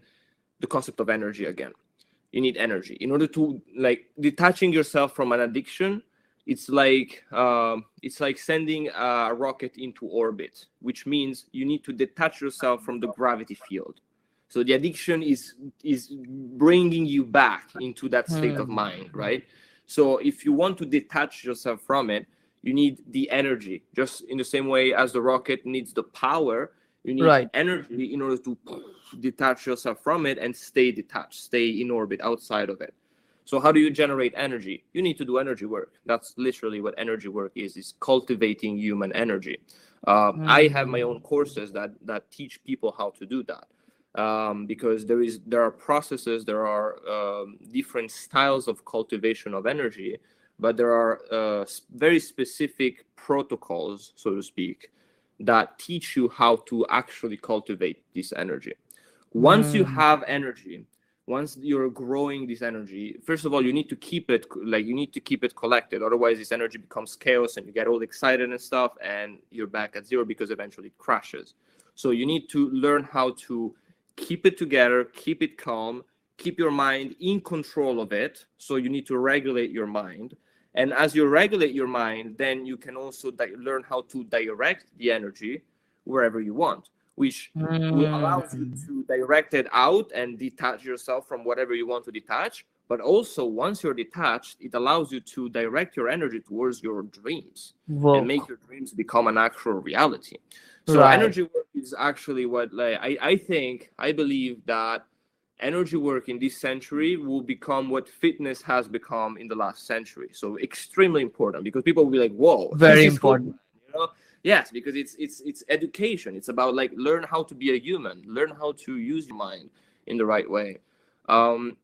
the concept of energy again. You need energy in order to like detaching yourself from an addiction. It's like um, it's like sending a rocket into orbit, which means you need to detach yourself from the gravity field. So the addiction is is bringing you back into that state of hmm. mind, right? So if you want to detach yourself from it, you need the energy, just in the same way as the rocket needs the power you need right. energy in order to detach yourself from it and stay detached, stay in orbit outside of it. So how do you generate energy? You need to do energy work. That's literally what energy work is: is cultivating human energy. Uh, mm-hmm. I have my own courses that that teach people how to do that. Um, because there is there are processes, there are um, different styles of cultivation of energy, but there are uh, very specific protocols, so to speak, that teach you how to actually cultivate this energy. Once mm. you have energy, once you're growing this energy, first of all, you need to keep it like you need to keep it collected. Otherwise, this energy becomes chaos and you get all excited and stuff, and you're back at zero because eventually it crashes. So you need to learn how to keep it together, keep it calm, keep your mind in control of it. So you need to regulate your mind and as you regulate your mind, then you can also di- learn how to direct the energy wherever you want, which mm. will allow you to direct it out and detach yourself from whatever you want to detach, but also once you're detached it allows you to direct your energy towards your dreams Whoa. and make your dreams become an actual reality so Right. energy work is actually what like I, I think i believe that energy work in this century will become what fitness has become in the last century so extremely important because people will be like whoa Very is cool, important. you know yes because it's it's it's education. It's about like learn how to be a human. Learn how to use your mind in the right way. Um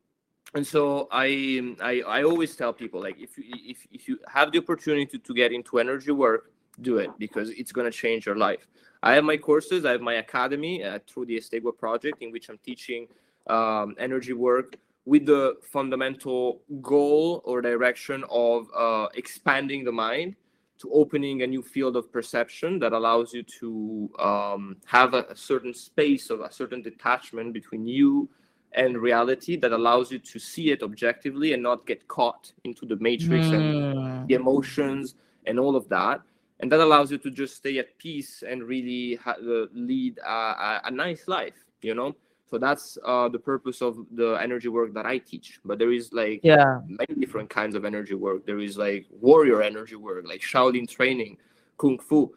and so I, I i always tell people like if you if, if you have the opportunity to, to get into energy work do it because it's going to change your life. I have my courses. I have my academy uh, through the estegua project in which i'm teaching um, energy work with the fundamental goal or direction of uh, expanding the mind to opening a new field of perception that allows you to um, have a, a certain space of a certain detachment between you and reality that allows you to see it objectively and not get caught into the matrix and Mm. the emotions and all of that and that allows you to just stay at peace and really ha- uh, lead a, a, a nice life you know so that's uh, the purpose of the energy work that i teach but there is like yeah many different kinds of energy work. There is like warrior energy work, like Shaolin training, kung fu,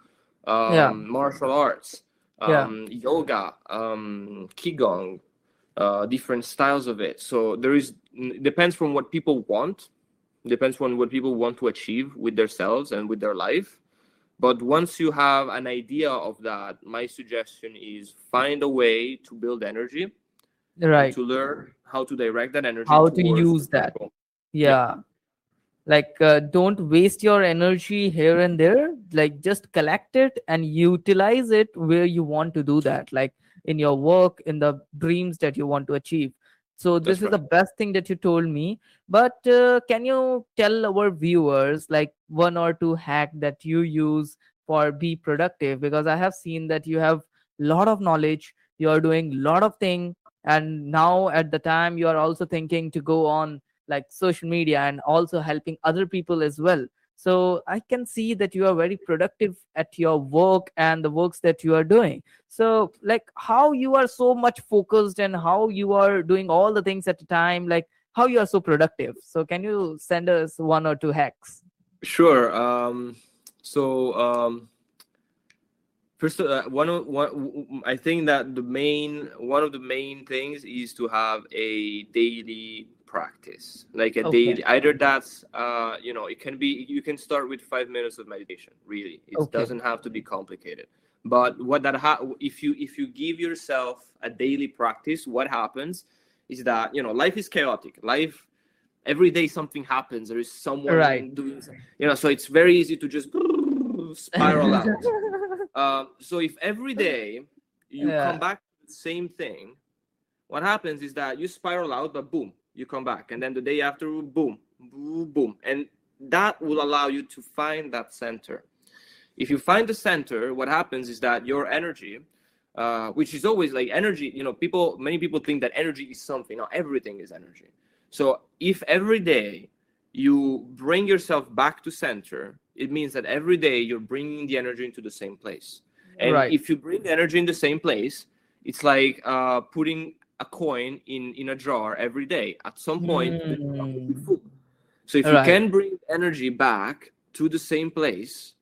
um, Yeah. martial arts, Yeah. um, yoga, um, qigong, uh, different styles of it. So there is depends from what people want, depends on what people want to achieve with themselves and with their life. But once you have an idea of that, my suggestion is find a way to build energy right. to learn how to direct that energy How to use that. goal. yeah. Like uh, don't waste your energy here and there. Like just collect it and utilize it where you want to do that. Like in your work in the dreams that you want to achieve so this That's is the best thing that you told me. But uh, can you tell our viewers like one or two hack that you use for be productive? Because i have seen that you have a lot of knowledge you are doing a lot of thing and now at the time you are also thinking to go on like social media and also helping other people as well so i can see that you are very productive at your work and the works that you are doing so like how you are so much focused and how you are doing all the things at a time like how you are so productive so can you send us one or two hacks Sure. Um, so um, first, uh, one of one, I think that the main one of the main things is to have a daily practice, like a Okay. daily. Either that's uh, you know, it can be you can start with five minutes of meditation. Really, it Okay. doesn't have to be complicated. But what that ha- if you if you give yourself a daily practice, what happens is that you know life is chaotic. Life every day something happens. There is someone Right. doing you know so it's very easy to just spiral out um, so if every day you Yeah. come back to the same thing what happens is that you spiral out but boom you come back. And then the day after boom boom. Boom and that will allow you to find that center. If you find the center what happens is that your energy uh, which is always like energy you know people many people think that energy is something. Not everything is energy. So if every day you bring yourself back to center, it means that every day you're bringing the energy into the same place. And Right. if you bring the energy in the same place, it's like uh, putting a coin in in a jar every day. At some point, the jar will be Mm. So if Right. you can bring energy back to the same place,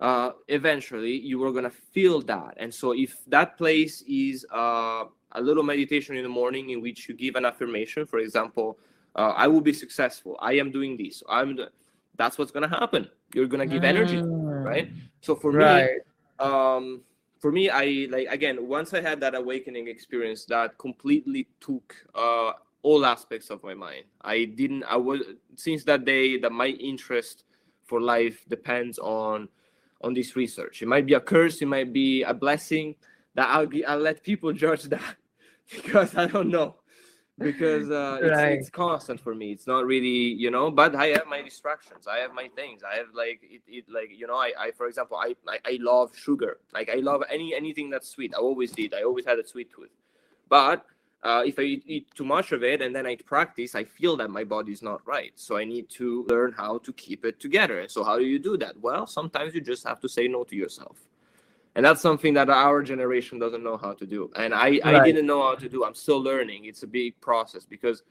uh, eventually you are gonna feel that. And so if that place is uh, a little meditation in the morning in which you give an affirmation, for example, uh, I will be successful. I am doing this. I'm. The, that's what's gonna happen. You're gonna give energy, right? Mm. So for me, right um for me i like again once i had that awakening experience that completely took uh all aspects of my mind. I didn't i was since that day that my interest for life depends on on this research. It might be a curse it might be a blessing that i'll, I'll let people judge that because i don't know because uh, it's, Right. it's constant for me. It's not really you know but i have my distractions. I have my things. I have like it, it like you know I, I for example I, I i love sugar. Like i love any anything that's sweet. I always did. I always had a sweet tooth. But uh, if i eat, eat too much of it and then i practice i feel that my body's not right. So i need to learn how to keep it together. So how do you do that? Well sometimes you just have to say no to yourself and that's something that our generation doesn't know how to do and i i didn't know how to do i'm still learning it's a big process because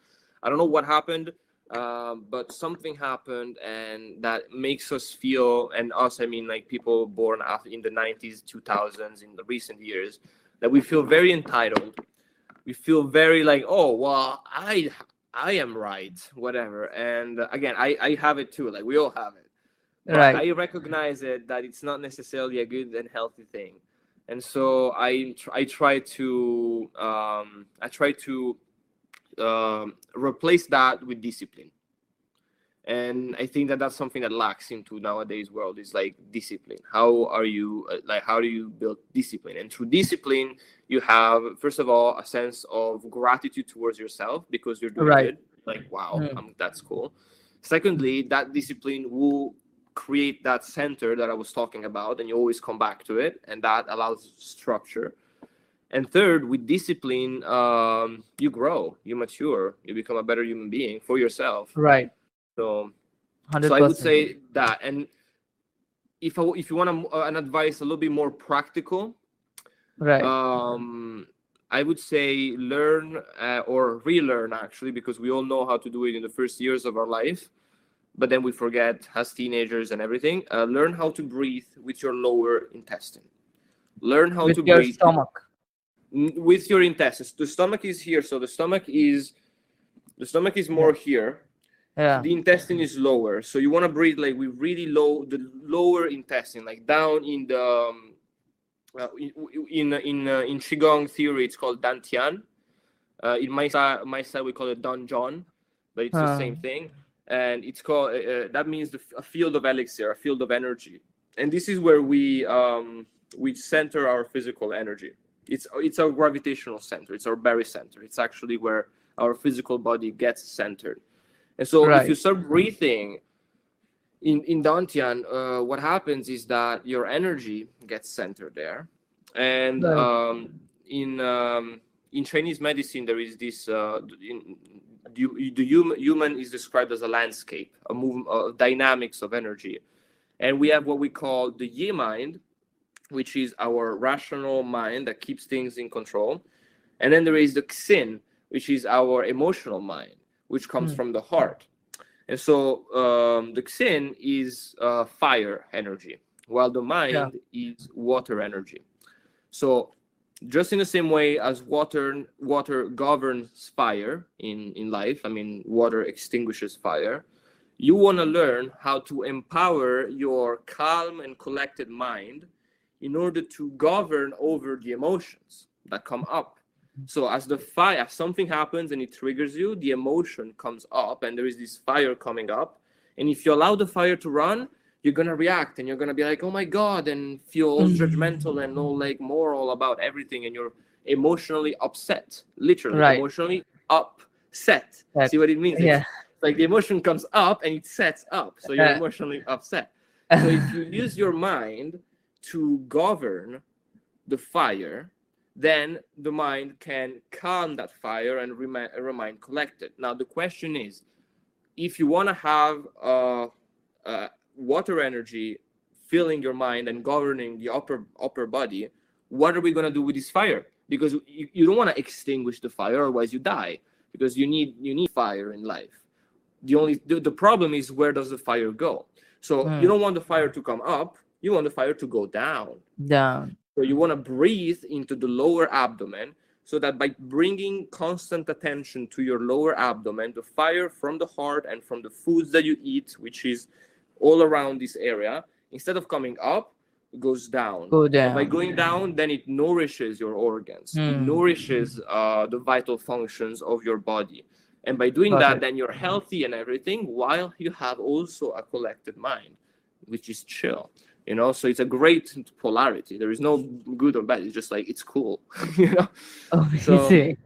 I don't know what happened, um, but something happened, and that makes us feel, and us, I mean, like people born after in the 90s, 2000s, in the recent years, that we feel very entitled. We feel very like, oh, well, I, I am right, whatever. And uh, again, I, I have it too. Like we all have it. Right. I recognize it that it's not necessarily a good and healthy thing, and so I I try to um, I try to um, replace that with discipline, and I think that that's something that lacks into nowadays world is like discipline. How are you uh, like how do you build discipline? And through discipline, you have first of all a sense of gratitude towards yourself because you're doing Right. good. Like wow, Mm. um, that's cool. Secondly, that discipline will create that center that I was talking about, and you always come back to it, and that allows structure. And third, with discipline, um, you grow, you mature, you become a better human being for yourself. Right. So, 100%. so I would say that. And if I, if you want a, uh, an advice a little bit more practical, right. um, I would say learn uh, or relearn actually, because we all know how to do it in the first years of our life, but then we forget as teenagers and everything. Uh, learn how to breathe with your lower intestine. Learn how With to your breathe stomach. with your intestines. The stomach is here, so the stomach is the stomach is more here. Yeah. The intestine is lower, so you want to breathe like with really low the lower intestine, like down in the um, uh, in in in, uh, in qigong theory, it's called dantian. Uh, in my side, my side we call it donjon, but it's the same thing. And it's called uh, uh, that means the, a field of elixir, a field of energy. And this is where we um, we center our physical energy. It's it's our gravitational center. It's our barycenter. It's actually where our physical body gets centered. And so Right. if you start breathing in in Dantian, uh, what happens is that your energy gets centered there, and Right. um, in um, in Chinese medicine there is this uh, in, the, the human, human is described as a landscape, a move, uh, dynamics of energy, and we have what we call the Yi mind, which is our rational mind that keeps things in control, and then there is the Xin, which is our emotional mind, which comes Hmm. from the heart. And so um, the Xin is uh, fire energy, while the mind is water energy. So just in the same way as water water governs fire in, in life, I mean water extinguishes fire, you want to learn how to empower your calm and collected mind in order to govern over the emotions that come up. So as the fire, as something happens and it triggers you, the emotion comes up and there is this fire coming up. And if you allow the fire to run, you're gonna react and you're gonna be like, oh my god, and feel all Mm. judgmental and all like moral about everything, and you're emotionally upset, literally Right. emotionally upset. That- See what it means? Yeah. Like the emotion comes up and it sets up, so you're emotionally upset. So if you use your mind to govern the fire, then the mind can calm that fire and remain, remain collected. Now the question is, if you want to have a, uh, water energy filling your mind and governing the upper upper body, what are we going to do with this fire? Because you, you don't want to extinguish the fire, otherwise you die. Because you need you need fire in life. The only the, the problem is where does the fire go? So Hmm. you don't want the fire to come up. You want the fire to go down. Down. So you want to breathe into the lower abdomen so that by bringing constant attention to your lower abdomen, the fire from the heart and from the foods that you eat, which is all around this area, instead of coming up, it goes down. Go down. by going down, then it nourishes your organs. It Hmm. nourishes uh, the vital functions of your body. And by doing Got that, it. then you're healthy and everything, while you have also a collected mind, which is chill. You know, so it's a great polarity. There is no good or bad. It's just like it's cool. you know, Amazing.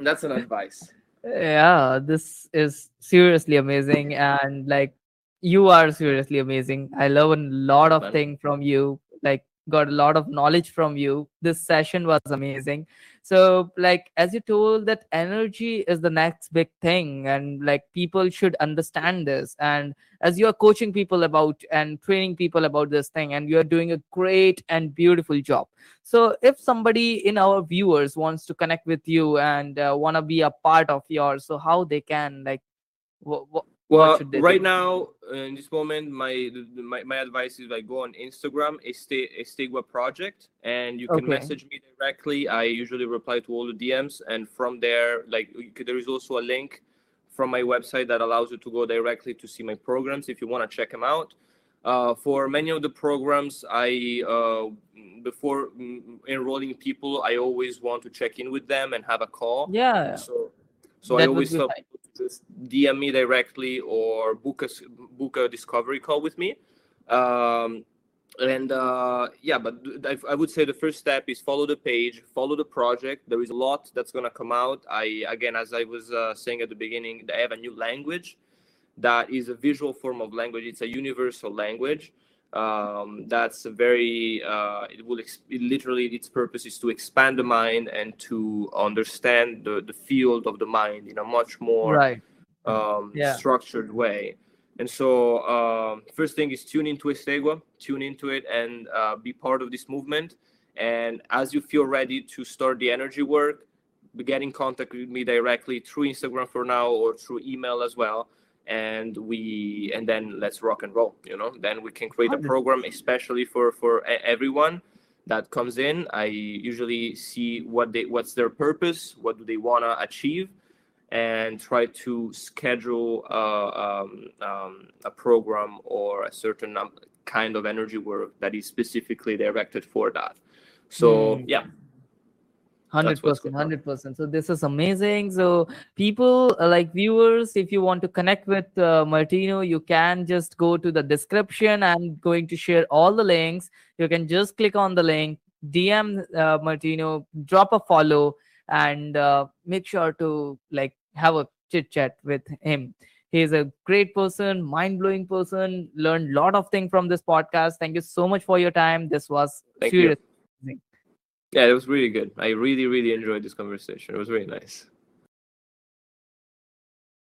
that's an advice. yeah this is seriously amazing and like you are seriously amazing. I love a lot of Man. thing from you. Like got a lot of knowledge from you. This session was amazing. So like as you told that energy is the next big thing and like people should understand this. And as you are coaching people about and training people about this thing and you are doing a great and beautiful job. So if somebody in our viewers wants to connect with you and uh, want to be a part of yours so how they can like Well, right do? now, in this moment, my my, my advice is like go on Instagram, Estegua Project, and you can Okay. message me directly. I usually reply to all the DMs, and from there, like you could- there is also a link from my website that allows you to go directly to see my programs if you want to check them out. Uh, for many of the programs, I uh, before mm, enrolling people, I always want to check in with them and have a call. yeah So, so I That would always tell people DM me directly or book a book a discovery call with me. Um, and uh, yeah, but I, I would say the first step is follow the page, follow the project. There is a lot that's gonna come out. I again, as I was uh, saying at the beginning, I have a new language that is a visual form of language. It's a universal language. Um, that's a very uh, it will it literally its purpose is to expand the mind and to understand the, the field of the mind in a much more right um, Yeah. structured way. And so, um, first thing is tune into Estegua, tune into it, and uh, be part of this movement. And as you feel ready to start the energy work, get in contact with me directly through Instagram for now or through email as well. And we and then let's rock and roll. You know, then we can create a program, especially for for everyone that comes in. I usually see what they what's their purpose, what do they want to achieve, and try to schedule uh, um, um, a program or a certain kind of energy work that is specifically directed for that. So Hmm. yeah, Hundred That's what's percent, hundred percent. So this is amazing. So people uh, like viewers, if you want to connect with uh, Martino, you can just go to the description. I'm going to share all the links. You can just click on the link, DM uh, Martino, drop a follow, and uh, make sure to like have a chit chat with him. He's a great person, mind blowing person. Learned a lot of things from this podcast. Thank you so much for your time. This was Thank you. Yeah, it was really good. I really, really enjoyed this conversation. It was really nice.